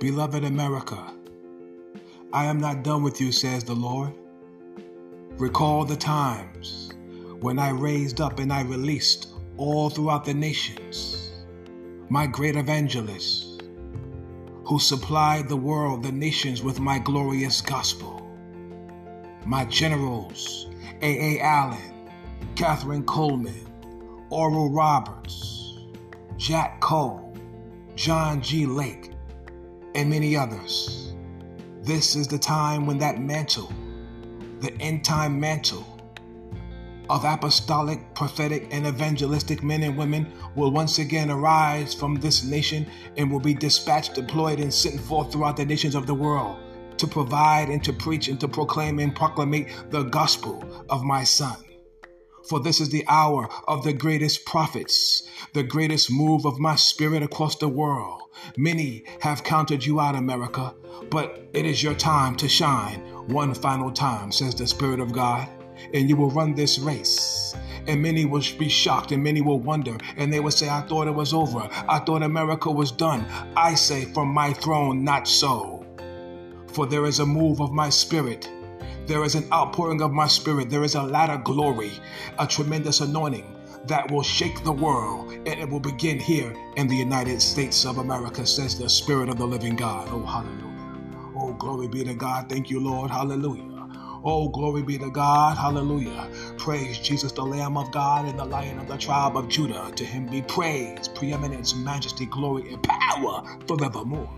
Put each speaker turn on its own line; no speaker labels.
Beloved America, I am not done with you, says the Lord. Recall the times when I raised up and I released all throughout the nations my great evangelists who supplied the world, the nations, with my glorious gospel. My generals, A. A. Allen, Kathryn Kuhlman, Oral Roberts, Jack Coe, John G. Lake, and many others. This is the time when that mantle, the end time mantle of apostolic, prophetic, and evangelistic men and women will once again arise from this nation and will be dispatched, deployed, and sent forth throughout the nations of the world to provide and to preach and to proclaim and proclamate the gospel of my Son. For this is the hour of the greatest prophets, the greatest move of my spirit across the world. Many have counted you out, America, but it is your time to shine one final time, says the Spirit of God, and you will run this race. And many will be shocked and many will wonder and they will say, I thought it was over. I thought America was done. I say, from my throne, not so. For there is a move of my spirit there is an outpouring of my spirit. There is a latter glory, a tremendous anointing that will shake the world, and it will begin here in the United States of America, says the Spirit of the living God. Oh, hallelujah. Oh, glory be to God. Thank you, Lord. Hallelujah. Oh, glory be to God. Hallelujah. Praise Jesus, the Lamb of God and the Lion of the tribe of Judah. To him be praise, preeminence, majesty, glory, and power forevermore.